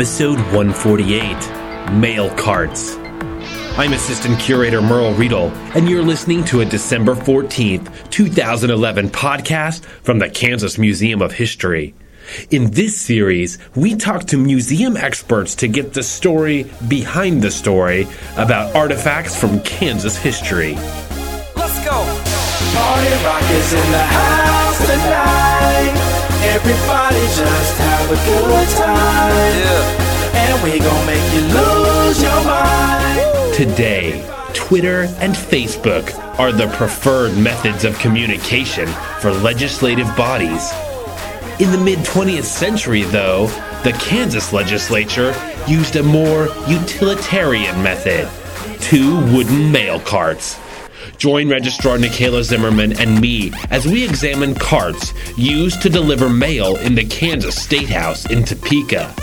episode 148 Mail Carts. I'm Assistant Curator Merle Riedel, and you're listening to a December 14th, 2011 podcast from the Kansas Museum of History. In this series, we talk to museum experts to get the story behind the story about artifacts from Kansas history. Let's go. Party rock is in the house tonight. Everybody just have a good time. Yeah. And we gon' make you lose your mind. Today, Twitter and Facebook are the preferred methods of communication for legislative bodies. In the mid 20th century, though, the Kansas legislature used a more utilitarian method two wooden mail carts. Join Registrar Nikayla Zimmerman and me as we examine carts used to deliver mail in the Kansas State House in Topeka.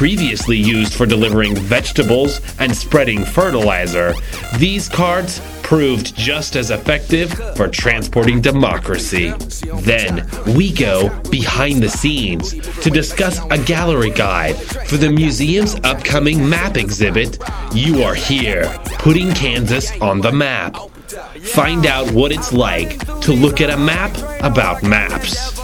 Previously used for delivering vegetables and spreading fertilizer, these carts proved just as effective for transporting democracy. Then we go behind the scenes to discuss a gallery guide for the museum's upcoming map exhibit, You Are Here, Putting Kansas on the Map. Find out what it's like to look at a map about maps.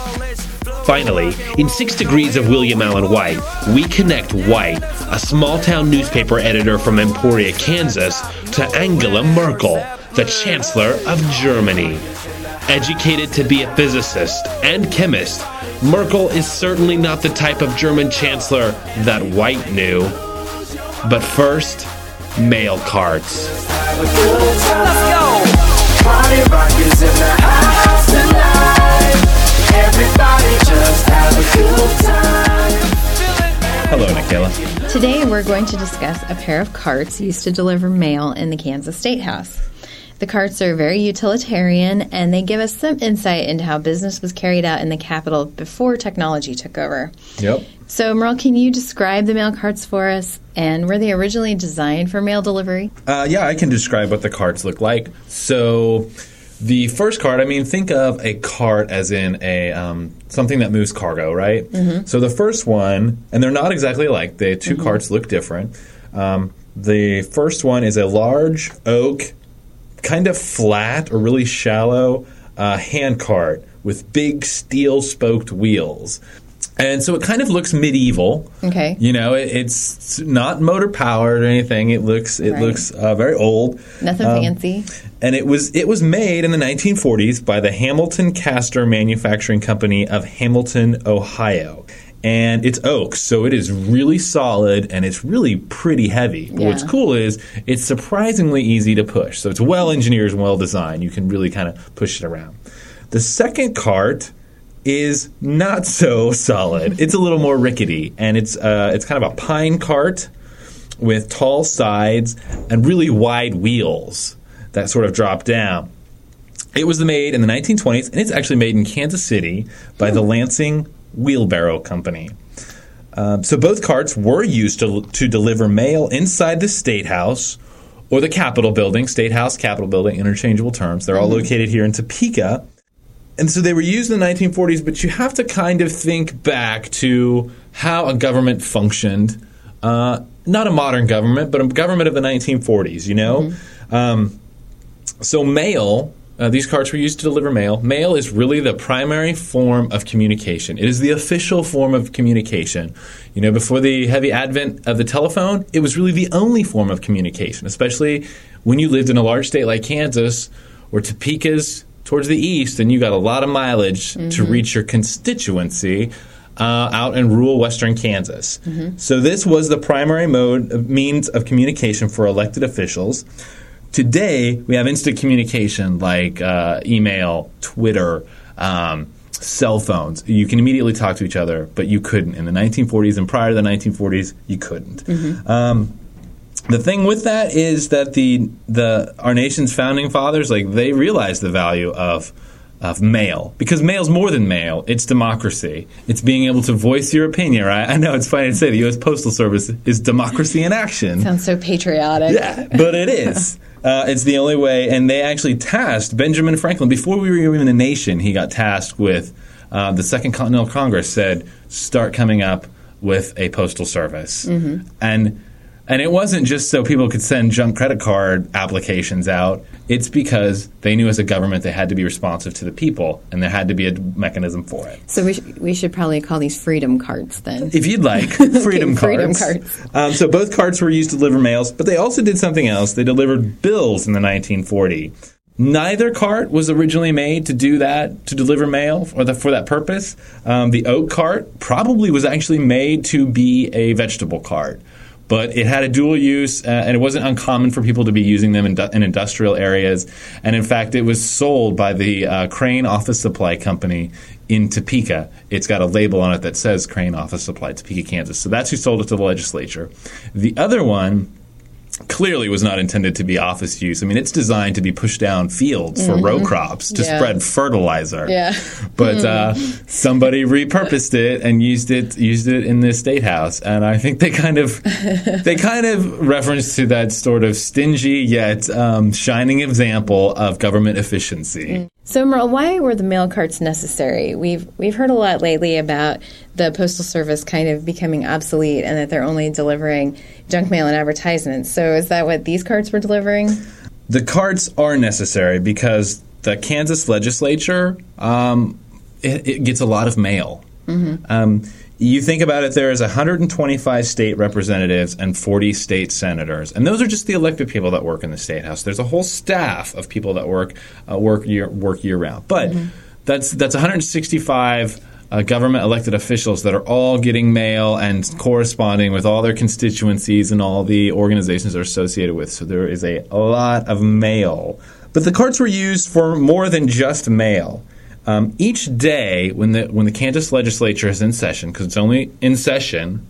Finally, in Six Degrees of William Allen White, we connect White, a small town newspaper editor from Emporia, Kansas, to Angela Merkel, the Chancellor of Germany. Educated to be a physicist and chemist, Merkel is certainly not the type of German chancellor that White knew. But first, mail carts. Hello, Nikayla. Today, we're going to discuss a pair of carts used to deliver mail in the Kansas State House. The carts are very utilitarian and they give us some insight into how business was carried out in the capital before technology took over. Yep. So, Merle, can you describe the mail carts for us and were they originally designed for mail delivery? Uh, yeah, I can describe what the carts look like. So, the first cart, I mean, think of a cart as in a um, something that moves cargo, right? So the first one, and they're not exactly alike. The 2 carts look different. Um, the first one is a large oak, kind of flat or really shallow uh, hand cart with big steel spoked wheels. And so it kind of looks medieval. Okay. You know, it, it's not motor powered or anything. It looks it Right. looks uh, very old. Nothing Um, fancy. And it was it was made in the 1940s by the Hamilton Caster Manufacturing Company of Hamilton, Ohio. And it's oak, so it is really solid and it's really pretty heavy. But what's cool is it's surprisingly easy to push. So it's well engineered and well designed. You can really kind of push it around. The second cart is not so solid. it's a little more rickety, and it's uh, it's kind of a pine cart with tall sides and really wide wheels that sort of drop down. It was made in the 1920s, and it's actually made in Kansas City by the Lansing Wheelbarrow Company. Um, so both carts were used to, to deliver mail inside the State House or the Capitol Building, State House, Capitol Building, interchangeable terms. They're all located here in Topeka. And so they were used in the 1940s, but you have to kind of think back to how a government functioned. Uh, not a modern government, but a government of the 1940s, you know? Um, so mail, uh, these carts were used to deliver mail. Mail is really the primary form of communication. It is the official form of communication. You know, before the heavy advent of the telephone, it was really the only form of communication, especially when you lived in a large state like Kansas or Topeka's towards the east, and you got a lot of mileage to reach your constituency. Uh, out in rural western Kansas. So, this was the primary mode of means of communication for elected officials. Today, we have instant communication like uh, email, Twitter, um, cell phones. You can immediately talk to each other, but you couldn't. In the 1940s and prior to the 1940s, you couldn't. Um, the thing with that is that the the our nation's founding fathers like they realized the value of of mail because mail's more than mail it's democracy. It's being able to voice your opinion right? I know it's funny to say the u.s postal service is democracy in action. Sounds so patriotic. yeah, but it is. Uh, it's the only way, and they actually tasked Benjamin Franklin. Before we were even a nation. He got tasked with uh, the Second Continental Congress said, "Start coming up with a postal service, and and it wasn't just so people could send junk credit card applications out. It's because they knew as a government they had to be responsive to the people, and there had to be a mechanism for it. So we, sh- we should probably call these freedom cards then. If you'd like, freedom cards. freedom cards. Um, so both cards were used to deliver mails, but they also did something else. They delivered bills in the 1940. Neither cart was originally made to do that, to deliver mail or the, for that purpose. Um, the oak cart probably was actually made to be a vegetable cart. But it had a dual use, uh, and it wasn't uncommon for people to be using them in, in industrial areas. And in fact, it was sold by the uh, Crane Office Supply Company in Topeka. It's got a label on it that says Crane Office Supply, Topeka, Kansas. So that's who sold it to the legislature. The other one clearly was not intended to be office use. I mean, it's designed to be pushed down fields for row crops to Yeah. spread fertilizer. Yeah. But uh, somebody repurposed it and used it used it in the state house, and I think they kind of they kind of reference to that sort of stingy yet um, shining example of government efficiency. So, Merle, why were the mail carts necessary? We've we've heard a lot lately about the postal service kind of becoming obsolete and that they're only delivering junk mail and advertisements. So, is that what these carts were delivering? The carts are necessary because the Kansas legislature um, it, it gets a lot of mail. Um, you think about it, there is 125 state representatives and 40 state senators, and those are just the elected people that work in the state house. There's a whole staff of people that work uh, work year work year round, but that's that's 165 uh, government elected officials that are all getting mail and corresponding with all their constituencies and all the organizations they're associated with. So there is a, lot of mail. But the carts were used for more than just mail. Um, each day, when the when the Kansas legislature is in session, because it's only in session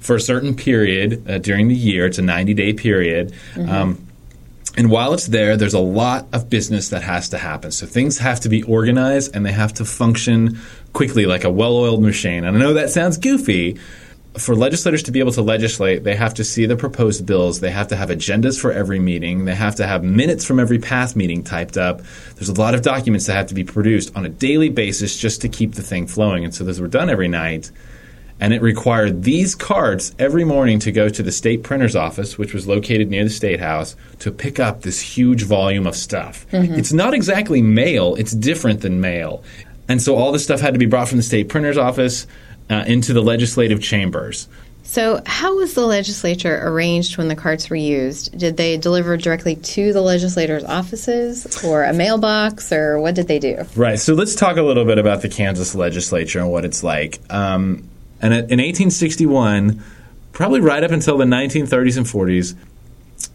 for a certain period uh, during the year, it's a 90 day period. Um, and while it's there, there's a lot of business that has to happen. So things have to be organized and they have to function quickly like a well oiled machine. And I know that sounds goofy. For legislators to be able to legislate, they have to see the proposed bills. They have to have agendas for every meeting. They have to have minutes from every past meeting typed up. There's a lot of documents that have to be produced on a daily basis just to keep the thing flowing. And so those were done every night and it required these cards every morning to go to the state printer's office, which was located near the state house, to pick up this huge volume of stuff. It's not exactly mail; it's different than mail, and so all this stuff had to be brought from the state printer's office uh, into the legislative chambers. So, how was the legislature arranged when the carts were used? Did they deliver directly to the legislators' offices or a mailbox, or what did they do? Right. So let's talk a little bit about the Kansas legislature and what it's like. Um, and in 1861, probably right up until the 1930s and 40s,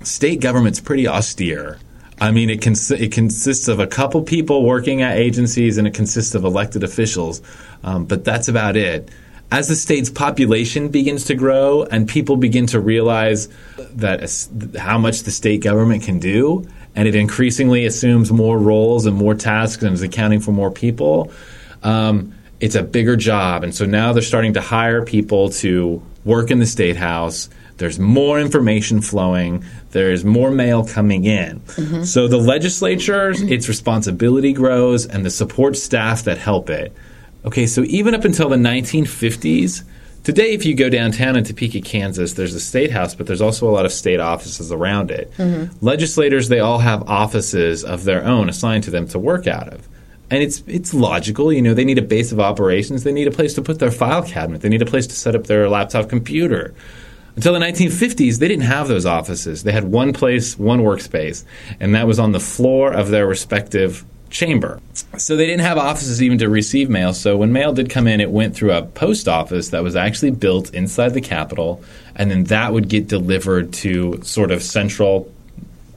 state government's pretty austere. I mean, it, cons- it consists of a couple people working at agencies and it consists of elected officials, um, but that's about it. As the state's population begins to grow and people begin to realize that how much the state government can do, and it increasingly assumes more roles and more tasks and is accounting for more people, um, it's a bigger job. And so now they're starting to hire people to work in the state house. There's more information flowing. There's more mail coming in. Mm-hmm. So the legislature, its responsibility grows, and the support staff that help it. Okay, so even up until the 1950s, today if you go downtown in Topeka, Kansas, there's a state house, but there's also a lot of state offices around it. Mm-hmm. Legislators, they all have offices of their own assigned to them to work out of. And it's it's logical, you know, they need a base of operations, they need a place to put their file cabinet, they need a place to set up their laptop computer. Until the 1950s, they didn't have those offices. They had one place, one workspace, and that was on the floor of their respective chamber. So they didn't have offices even to receive mail. So when mail did come in, it went through a post office that was actually built inside the Capitol, and then that would get delivered to sort of central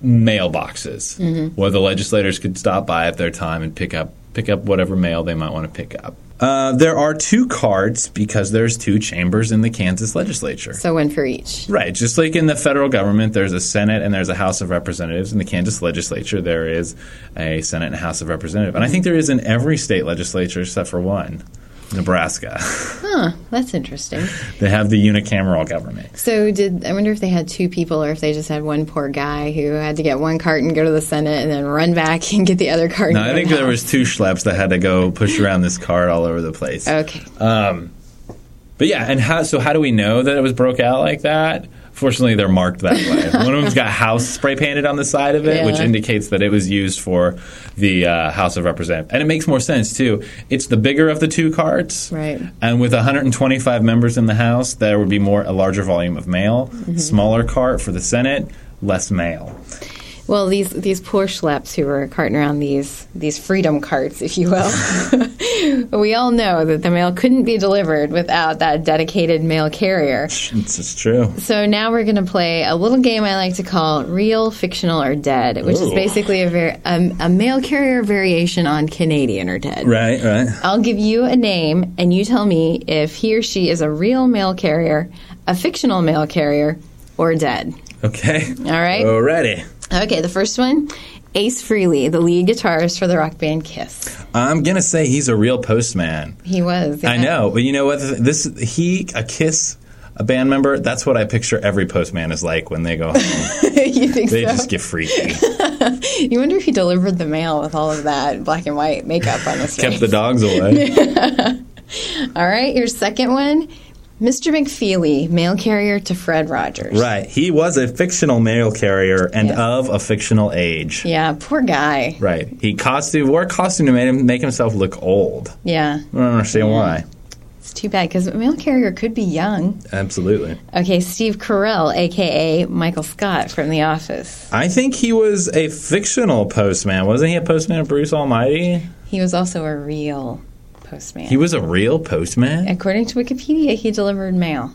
mailboxes mm-hmm. where the legislators could stop by at their time and pick up pick up whatever mail they might want to pick up. Uh, there are two cards because there's two chambers in the Kansas legislature. So, one for each. Right, just like in the federal government, there's a Senate and there's a House of Representatives. In the Kansas legislature, there is a Senate and a House of Representatives, and I think there is in every state legislature except for one, Nebraska. Huh, that's interesting. they have the unicameral government. So, did I wonder if they had two people or if they just had one poor guy who had to get one cart and go to the Senate and then run back and get the other cart? No, I think there was two schleps that had to go push around this cart all over the place. Okay. Um, but yeah, and how? So how do we know that it was broke out like that? Fortunately, they're marked that way. One of them's got house spray painted on the side of it, Yeah. which indicates that it was used for the uh, House of Representatives. And it makes more sense, too. It's the bigger of the two carts. Right. And with 125 members in the House, there would be more a larger volume of mail. Mm-hmm. Smaller cart for the Senate, less mail. Well, these these poor schleps who were carting around these these freedom carts, if you will. we all know that the mail couldn't be delivered without that dedicated mail carrier. It's, true. So now we're going to play a little game I like to call real, fictional, or dead, which is basically a, ver- a, a mail carrier variation on Canadian or dead. Right, right. I'll give you a name, and you tell me if he or she is a real mail carrier, a fictional mail carrier, or dead. Okay. All right. Already. Okay, the first one Ace Frehley, the lead guitarist for the rock band Kiss. I'm gonna say he's a real postman. He was. I know, but you know what? This he a kiss a band member. That's what I picture every postman is like when they go home. you think they so? just get freaky. You wonder if he delivered the mail with all of that black and white makeup on his face. Kept the dogs away. All right, your second one Mr. McFeely, mail carrier to Fred Rogers. right. He was a fictional mail carrier and of a fictional age. Yeah, poor guy. Right. He costume wore a costume to make him make himself look old. Yeah, I don't understand why. it's too bad because a mail carrier could be young. Absolutely. Okay, Steve Carell, aka Michael Scott from The Office. I think he was a fictional postman. Wasn't he a postman of Bruce Almighty? He was also a real postman. He was a real postman? According to Wikipedia, he delivered mail.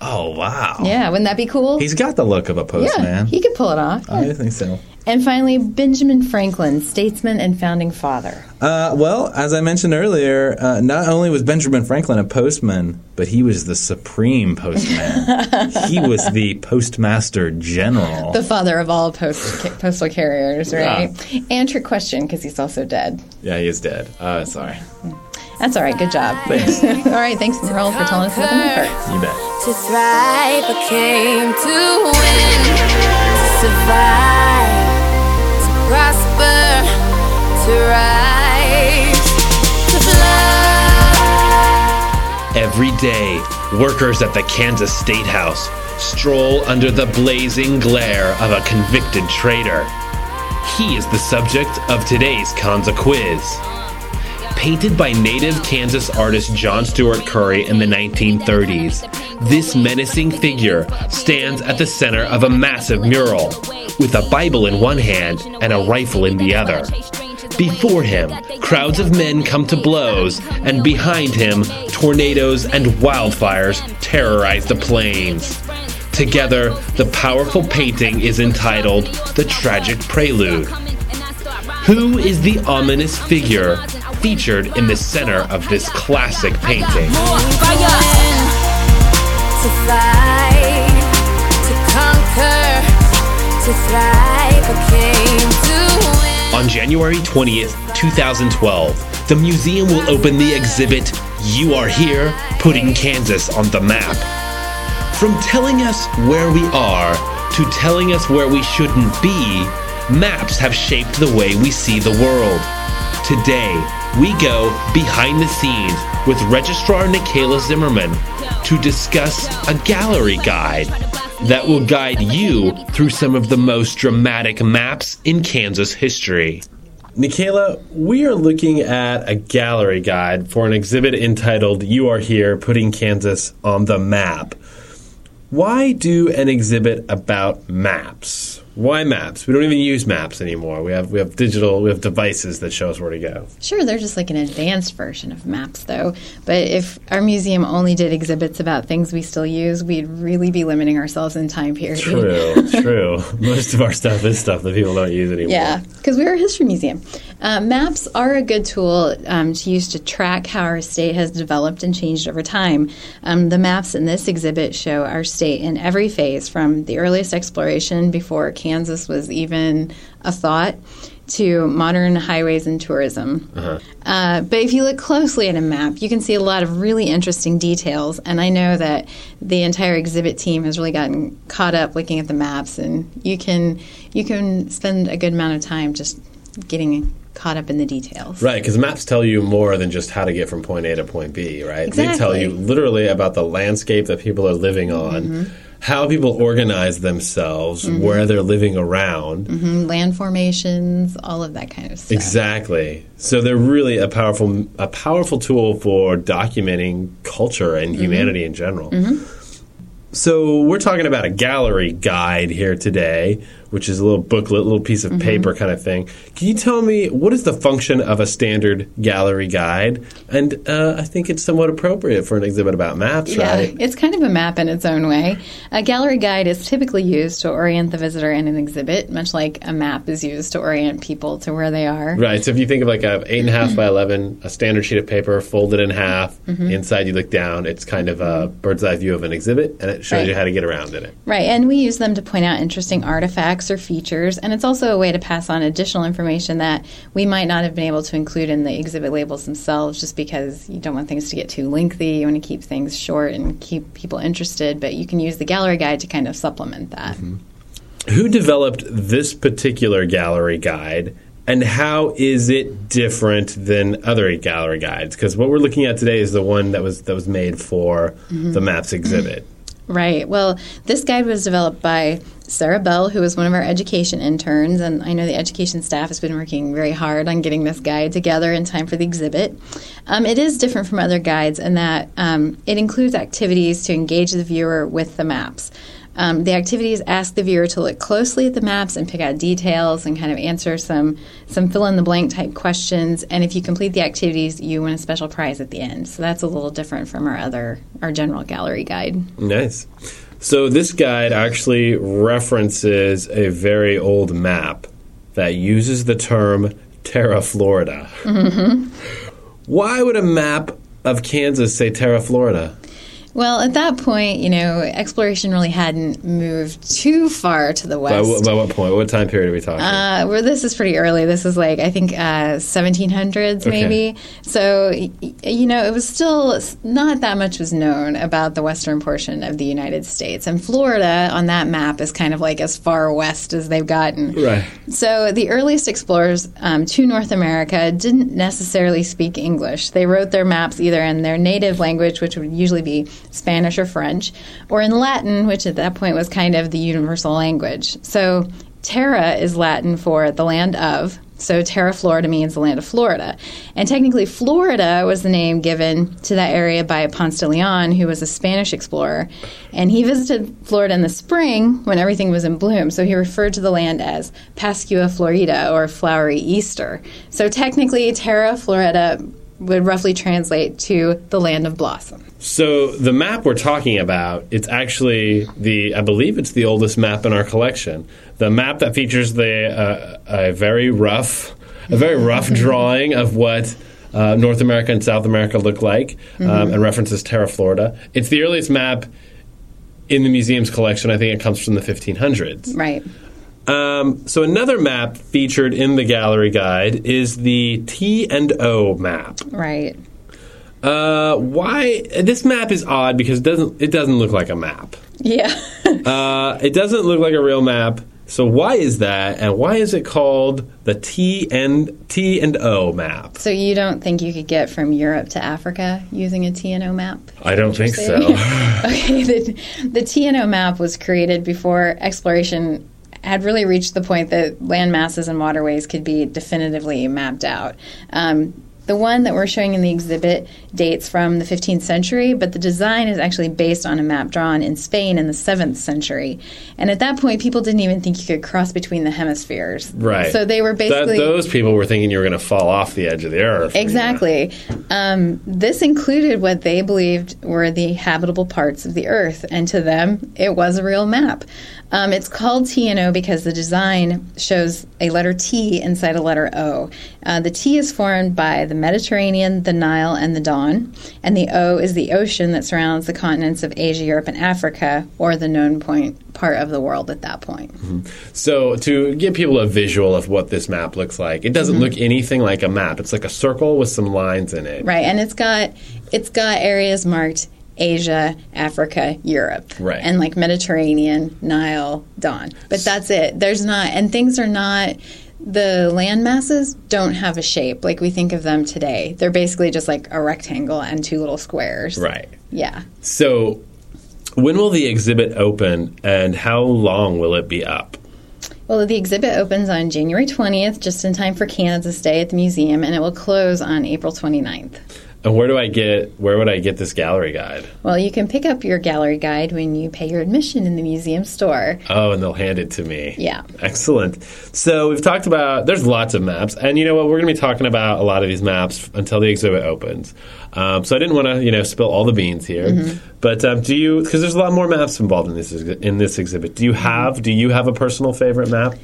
Oh, wow. Yeah, wouldn't that be cool? He's got the look of a yeah, postman. he could pull it off. I think so. And finally, Benjamin Franklin, statesman and founding father. Uh, well, as I mentioned earlier, uh, not only was Benjamin Franklin a postman, but he was the supreme postman. he was the postmaster general. The father of all post, postal carriers, right? And trick question, because he's also dead. yeah, he is dead. Uh, sorry. That's all right. Good job. Thanks. all right. Thanks, Merle, for telling us about the new part. You bet. to thrive. I came to win, to survive, to prosper, to rise, to fly. Every day, workers at the Kansas State House stroll under the blazing glare of a convicted traitor. He is the subject of today's Kanza quiz. Painted by native Kansas artist John Steuart Curry in the 1930s, this menacing figure stands at the center of a massive mural, with a Bible in one hand and a rifle in the other. Before him, crowds of men come to blows, and behind him, tornadoes and wildfires terrorize the plains. Together, the powerful painting is entitled The Tragic Prelude. Who is the ominous figure featured in the center of this classic painting? On January 20th, 2012, the museum will open the exhibit You Are Here, Putting Kansas on the Map. From telling us where we are to telling us where we shouldn't be, maps have shaped the way we see the world. Today, we go behind the scenes with Registrar Nikayla Zimmerman to discuss a gallery guide that will guide you through some of the most dramatic maps in Kansas history. Nikayla, we are looking at a gallery guide for an exhibit entitled You Are Here Putting Kansas on the Map. Why do an exhibit about maps? Why maps? We don't even use maps anymore. We have we have digital we have devices that show us where to go. Sure, they're just like an advanced version of maps, though. But if our museum only did exhibits about things we still use, we'd really be limiting ourselves in time period. True, true. Most of our stuff is stuff that people don't use anymore. Yeah, because we are a history museum. Uh, maps are a good tool um, to use to track how our state has developed and changed over time. Um, the maps in this exhibit show our state in every phase, from the earliest exploration before Kansas was even a thought to modern highways and tourism. Uh, but if you look closely at a map, you can see a lot of really interesting details. And I know that the entire exhibit team has really gotten caught up looking at the maps, and you can you can spend a good amount of time just getting caught up in the details. Right, because maps tell you more than just how to get from point A to point B, right? They tell you literally about the landscape that people are living on, Mm-hmm. How people organize themselves, where they're living around. Mm, Land formations, all of that kind of stuff. Exactly. So they're really a powerful a powerful tool for documenting culture and Mm-hmm. humanity in general. So we're talking about a gallery guide here today, which is a little booklet, little piece Mm-hmm. of paper kind of thing. Can you tell me what is the function of a standard gallery guide? And uh, I think it's somewhat appropriate for an exhibit about maps, Yeah, right? it's kind of a map in its own way. A gallery guide is typically used to orient the visitor in an exhibit, much like a map is used to orient people to where they are. Right. So if you think of like a eight and a half by eleven, a standard sheet of paper folded in half. Mm-hmm. Inside, you look down. It's kind of a bird's eye view of an exhibit, and it shows Right. you how to get around in it. Right, and we use them to point out interesting artifacts or features, and it's also a way to pass on additional information that we might not have been able to include in the exhibit labels themselves just because you don't want things to get too lengthy. You want to keep things short and keep people interested, but you can use the gallery guide to kind of supplement that. Who developed this particular gallery guide, and how is it different than other gallery guides? Because what we're looking at today is the one that was that was made for Mm-hmm. the maps exhibit. Right. Well, this guide was developed by Sarah Bell, who was one of our education interns, and I know the education staff has been working very hard on getting this guide together in time for the exhibit. Um, it is different from other guides in that um, it includes activities to engage the viewer with the maps. Um, the activities ask the viewer to look closely at the maps and pick out details and kind of answer some some fill in the blank type questions. And if you complete the activities, you win a special prize at the end. So that's a little different from our other our general gallery guide. Nice. So this guide actually references a very old map that uses the term Terra Florida. Mm-hmm. Why would a map of Kansas say Terra Florida? Well, at that point, you know, exploration really hadn't moved too far to the west. wh- by what point? What time period are we talking? Uh, where this is pretty early. This is like I think uh, 1700s maybe. So you know it was still not that much was known about the western portion of the United States, and Florida on that map is kind of like as far west as they've gotten. right. So the earliest explorers um, to North America didn't necessarily speak English. They wrote their maps either in their native language, which would usually be Spanish or French, or in Latin, which at that point was kind of the universal language. So Terra is Latin for the land of. So Terra Florida means the land of Florida. And technically, Florida was the name given to that area by Ponce de Leon, who was a Spanish explorer. And he visited Florida in the spring when everything was in bloom. So he referred to the land as Pascua Florida or flowery Easter. So technically, Terra Florida would roughly translate to the land of blossom. So the map we're talking about, it's actually the I believe it's the oldest map in our collection. The map that features the uh, a very rough, a very rough drawing of what. Uh, North America and South America look like, um, and references Terra Florida. It's the earliest map in the museum's collection. I think it comes from the 1500s. Right. Um, so another map featured in the gallery guide is the T and O map. Right. Uh, why this map is odd because it doesn't it doesn't look like a map. Yeah. Uh, it doesn't look like a real map. So why is that, and why is it called the T and T and O map? so you don't think you could get from Europe to Africa using a T and O map? I don't think so. okay, the, the O map was created before exploration had really reached the point that land masses and waterways could be definitively mapped out. Um, the one that we're showing in the exhibit dates from the 15th century, but the design is actually based on a map drawn in Spain in the 7th century. And at that point, people didn't even think you could cross between the hemispheres. right. So they were That- basically. those people were thinking you were going to fall off the edge of the earth. Exactly. Um, this included what they believed were the habitable parts of the Earth, and to them, it was a real map. Um, it's called TNO because the design shows a letter T inside a letter O. Uh, the T is formed by the Mediterranean, the Nile, and the Don, and the O is the ocean that surrounds the continents of Asia, Europe, and Africa, or the known point part of the world at that point. Mm-hmm. So to give people a visual of what this map looks like, it doesn't mm-hmm. look anything like a map. It's like a circle with some lines in it. Right, and it's got it's got areas marked Asia, Africa, Europe, Right. and like Mediterranean, Nile, Don. But that's it. There's not, and things are not. The land masses don't have a shape like we think of them today. They're basically just like a rectangle and two little squares. Right. Yeah. So, when will the exhibit open and how long will it be up? Well, the exhibit opens on January 20th, just in time for Kansas Day at the museum, and it will close on April 29th. And where do I get where would I get this gallery guide? Well, you can pick up your gallery guide when you pay your admission in the museum store. Oh, and they'll hand it to me. Yeah. Excellent. So we've talked about there's lots of maps, and you know what? We're going to be talking about a lot of these maps until the exhibit opens. Um, so I didn't want to you know spill all the beans here, but um, do you? Because there's a lot more maps involved in this in this exhibit. Do you have Do you have a personal favorite map?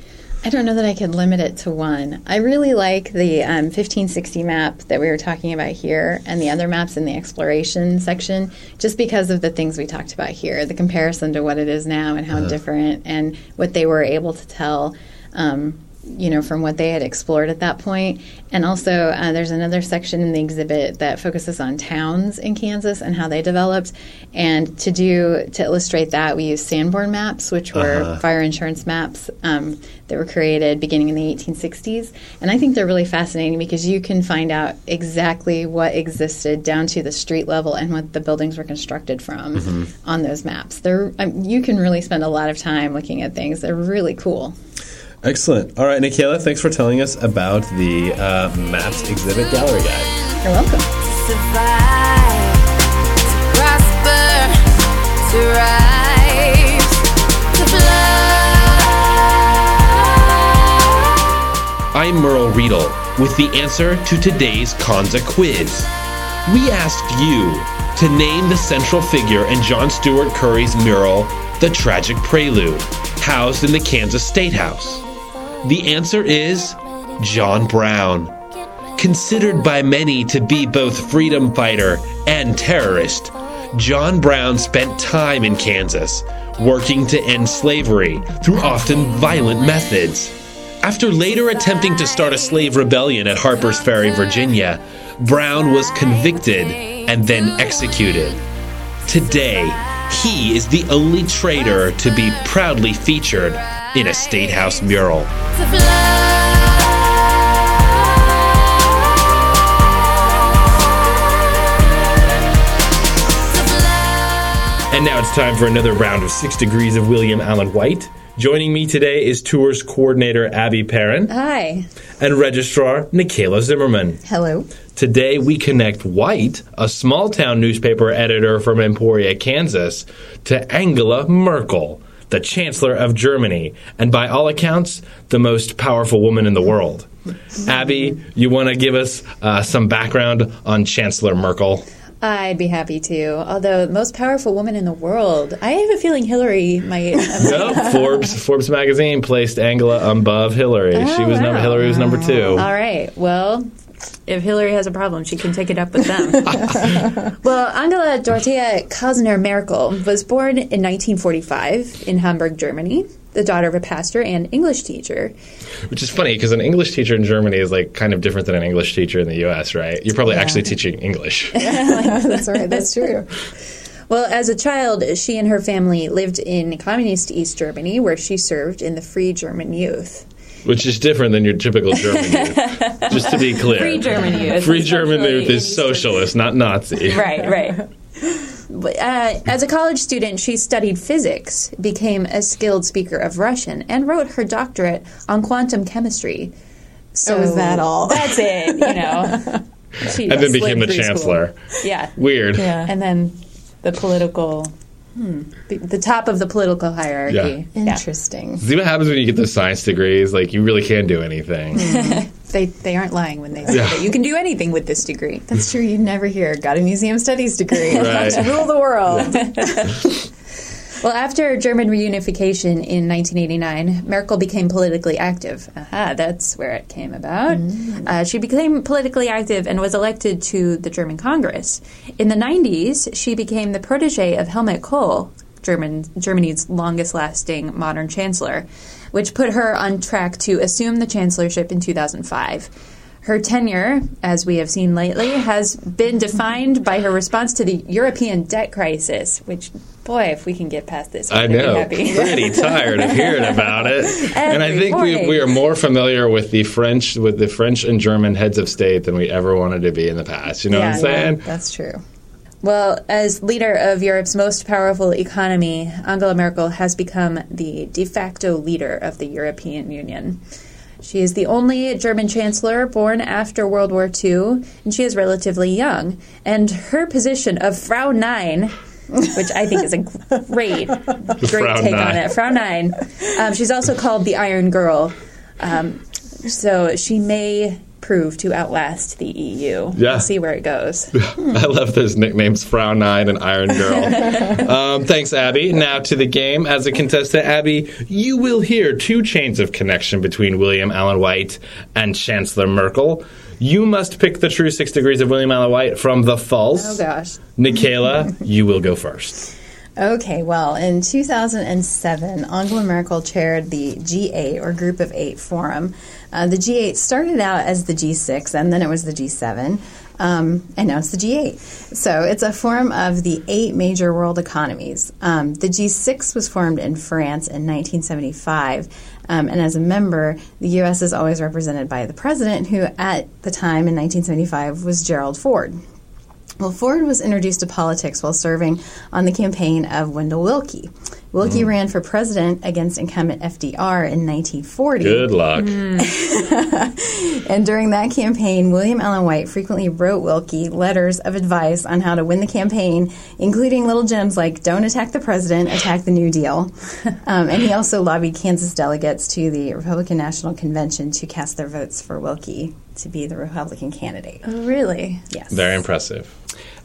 I don't know that I could limit it to one. I really like the um, 1560 map that we were talking about here and the other maps in the exploration section, just because of the things we talked about here the comparison to what it is now and how different, and what they were able to tell. Um, you know, from what they had explored at that point. And also, uh, there's another section in the exhibit that focuses on towns in Kansas and how they developed. And to do to illustrate that, we used Sanborn maps, which were fire insurance maps um, that were created beginning in the 1860s. And I think they're really fascinating because you can find out exactly what existed down to the street level and what the buildings were constructed from on those maps. They're um, you can really spend a lot of time looking at things. They're really cool. Excellent. All right, Nikayla, thanks for telling us about the uh, Maps Exhibit Gallery Guide. You're welcome. survive, to prosper, to rise, to fly. I'm Merle Riedel with the answer to today's Kanza quiz. We asked you to name the central figure in John Steuart Curry's mural, The Tragic Prelude, housed in the Kansas State House. The answer is John Brown. Considered by many to be both freedom fighter and terrorist, John Brown spent time in Kansas, working to end slavery through often violent methods. After later attempting to start a slave rebellion at Harper's Ferry, Virginia, Brown was convicted and then executed. Today, he is the only traitor to be proudly featured in a State House mural. to fly. To fly. And now it's time for another round of Six Degrees of William Allen White. Joining me today is Tours Coordinator Abby Perrin Hi. and Registrar Nikayla Zimmerman. Hello. Today we connect White, a small town newspaper editor from Emporia, Kansas, to Angela Merkel, the Chancellor of Germany, and by all accounts, the most powerful woman in the world. Abby, you want to give us uh, some background on Chancellor Merkel? I'd be happy to. Although most powerful woman in the world, I have a feeling Hillary might. No, Forbes Forbes magazine placed Angela above Hillary. she Oh, was number. Hillary was number two. All right. Well, if Hillary has a problem, she can take it up with them. well, Angela Dorothea Kasner Merkel was born in 1945 in Hamburg, Germany, the daughter of a pastor and English teacher. Which is funny because an English teacher in Germany is like kind of different than an English teacher in the U.S. Right? You're probably actually teaching English. That's right. That's true. Well, as a child, she and her family lived in communist East Germany, where she served in the Free German Youth. Which is different than your typical German youth. Just to be clear, Free German Youth. Free German youth is socialist, not Nazi. Right, right. Uh, as a college student, she studied physics, became a skilled speaker of Russian, and wrote her doctorate on quantum chemistry. So Oh, is that all? That's it. You know. She And then became the through school. chancellor. Yeah. Weird. Yeah. And then the political, hmm, the, the top of the political hierarchy. Yeah. Interesting. See what happens when you get those science degrees? Like you really can't do anything. They they aren't lying when they say Yeah. that you can do anything with this degree. That's true. You'd never hear. Got a museum studies degree. Right. Let's rule the world. Well, after German reunification in 1989, Merkel became politically active. Aha, that's where it came about. Uh, she became politically active and was elected to the German Congress. In the 90s, she became the protege of Helmut Kohl, German, Germany's longest lasting modern chancellor, which put her on track to assume the chancellorship in 2005. Her tenure, as we have seen lately, has been defined by her response to the European debt crisis, which, boy, if we can get past this, I I'm gonna know. Be happy. Pretty tired of hearing about it. and I think we, morning. we are more familiar with the French with the French and German heads of state than we ever wanted to be in the past. You know what I'm Yeah. saying? That's true. Well, as leader of Europe's most powerful economy, Angela Merkel has become the de facto leader of the European Union. She is the only German chancellor born after World War II, and she is relatively young. And her position of Frau Nein, which I think is a great, great Frau take on it, Frau Nein. Um, she's also called the Iron Girl. Um, so she may prove to outlast the EU. Yeah. We'll see where it goes. I love those nicknames, Frau Nein and Iron Girl. um, thanks, Abby. Now to the game. As a contestant, Abby, you will hear two chains of connection between William Allen White and Chancellor Merkel. You must pick the true six degrees of William Allen White from the false. Oh, gosh. Nikayla, you will go first. Okay, well, in 2007, Angela Merkel chaired the G8 or Group of Eight Forum. Uh, the G8 started out as the G6, and then it was the G7, um, and now it's the G8. So it's a forum of the eight major world economies. Um, the G6 was formed in France in 1975, um, and as a member, the U.S. is always represented by the president, who at the time in 1975 was Gerald Ford. Well, Ford was introduced to politics while serving on the campaign of Wendell Willkie. Willkie ran for president against incumbent FDR in 1940. Good luck. And during that campaign, William Allen White frequently wrote Willkie letters of advice on how to win the campaign, including little gems like don't attack the president, attack the New Deal. Um, and he also lobbied Kansas delegates to the Republican National Convention to cast their votes for Willkie to be the Republican candidate. Oh, really? Yes. Very impressive.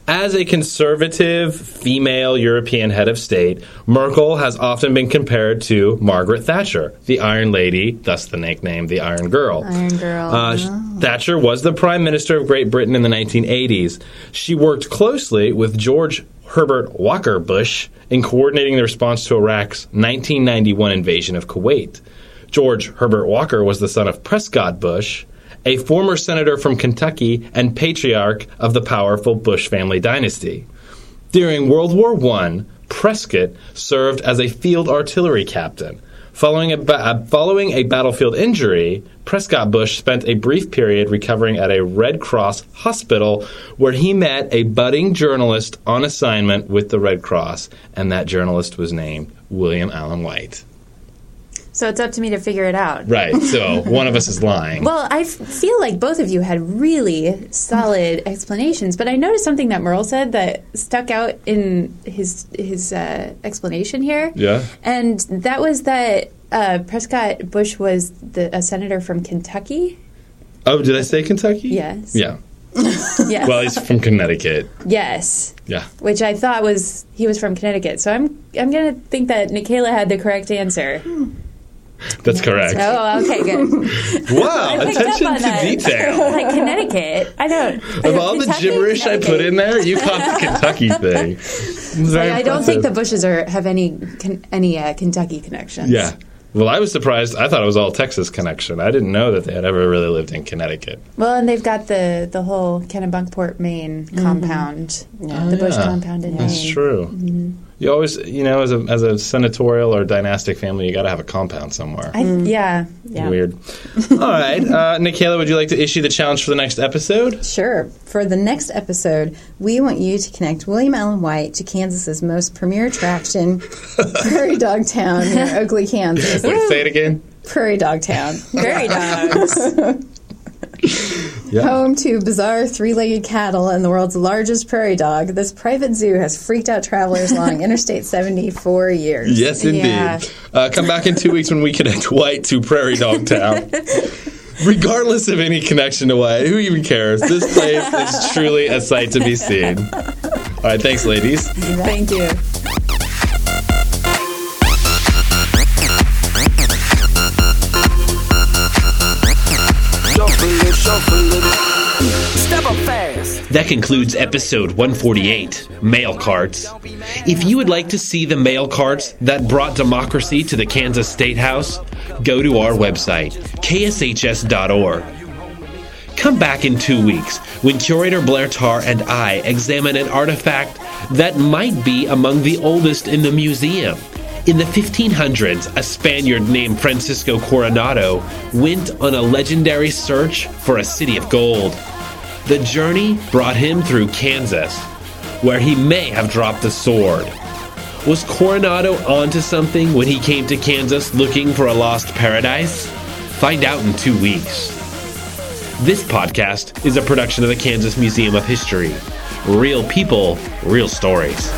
As a conservative female European head of state, Merkel has often been compared to Margaret Thatcher, the Iron Lady, thus the nickname the Iron Girl. Iron Girl. Uh, Thatcher was the Prime Minister of Great Britain in the 1980s. She worked closely with George Herbert Walker Bush in coordinating the response to Iraq's 1991 invasion of Kuwait. George Herbert Walker was the son of Prescott Bush, a former senator from Kentucky and patriarch of the powerful Bush family dynasty. During World War I, Prescott served as a field artillery captain. Following a, ba- uh, following a battlefield injury, Prescott Bush spent a brief period recovering at a Red Cross hospital where he met a budding journalist on assignment with the Red Cross, and that journalist was named William Allen White. So it's up to me to figure it out. Right, so one of us is lying. Well, I f- feel like both of you had really solid explanations, but I noticed something that Merle said that stuck out in his his uh, explanation here. Yeah. and that was that uh, Prescott Bush was the, a senator from Kentucky. Oh, did I say Kentucky? Yes. Yeah. Yes. Well, he's from Connecticut. yes. Yeah. Which I thought was he was from Connecticut. So I'm I'm gonna think that Nikayla had the correct answer. That's correct. Oh, okay, good. Wow, I picked up attention to that. detail. like Connecticut. I don't. Of all the gibberish I put in there, you caught the Kentucky thing. It's very I, I don't think the. Bushes are have any any uh, Kentucky connections. Yeah. Well, I was surprised. I thought it was all Texas connection. I didn't know that they had ever really lived in Connecticut. Well, and they've got the the whole Kennebunkport, Maine compound, the Bush Yeah. compound in Maine. That's Maine. true. You always, you know, as a as a senatorial or dynastic family, you got to have a compound somewhere. I, Yeah. Yeah. Weird. all right, uh, Nikayla, would you like to issue the challenge for the next episode? Sure. For the next episode, we want you to connect William Allen White to Kansas's most premier attraction, Prairie Dog Town near Oakley, Kansas. Wait, say it again. Prairie Dog Town. Prairie dogs. Yeah. Home to bizarre three legged cattle and the world's largest prairie dog, this private zoo has freaked out travelers along Interstate 70 for years. Yes, indeed. Yeah. Uh, come back in two weeks when we connect White to Prairie Dog Town. Regardless of any connection to White, who even cares? This place is truly a sight to be seen. All right, thanks, ladies. Thank you. That concludes episode 148 Mail Carts. If you would like to see the mail carts that brought democracy to the Kansas State House, go to our website, kshs.org. Come back in two weeks when curator Blair Tarr and I examine an artifact that might be among the oldest in the museum. In the 1500s, a Spaniard named Francisco Coronado went on a legendary search for a city of gold. The journey brought him through Kansas, where he may have dropped the sword. Was Coronado onto something when he came to Kansas looking for a lost paradise? Find out in two weeks. This podcast is a production of the Kansas Museum of History. Real people, real stories.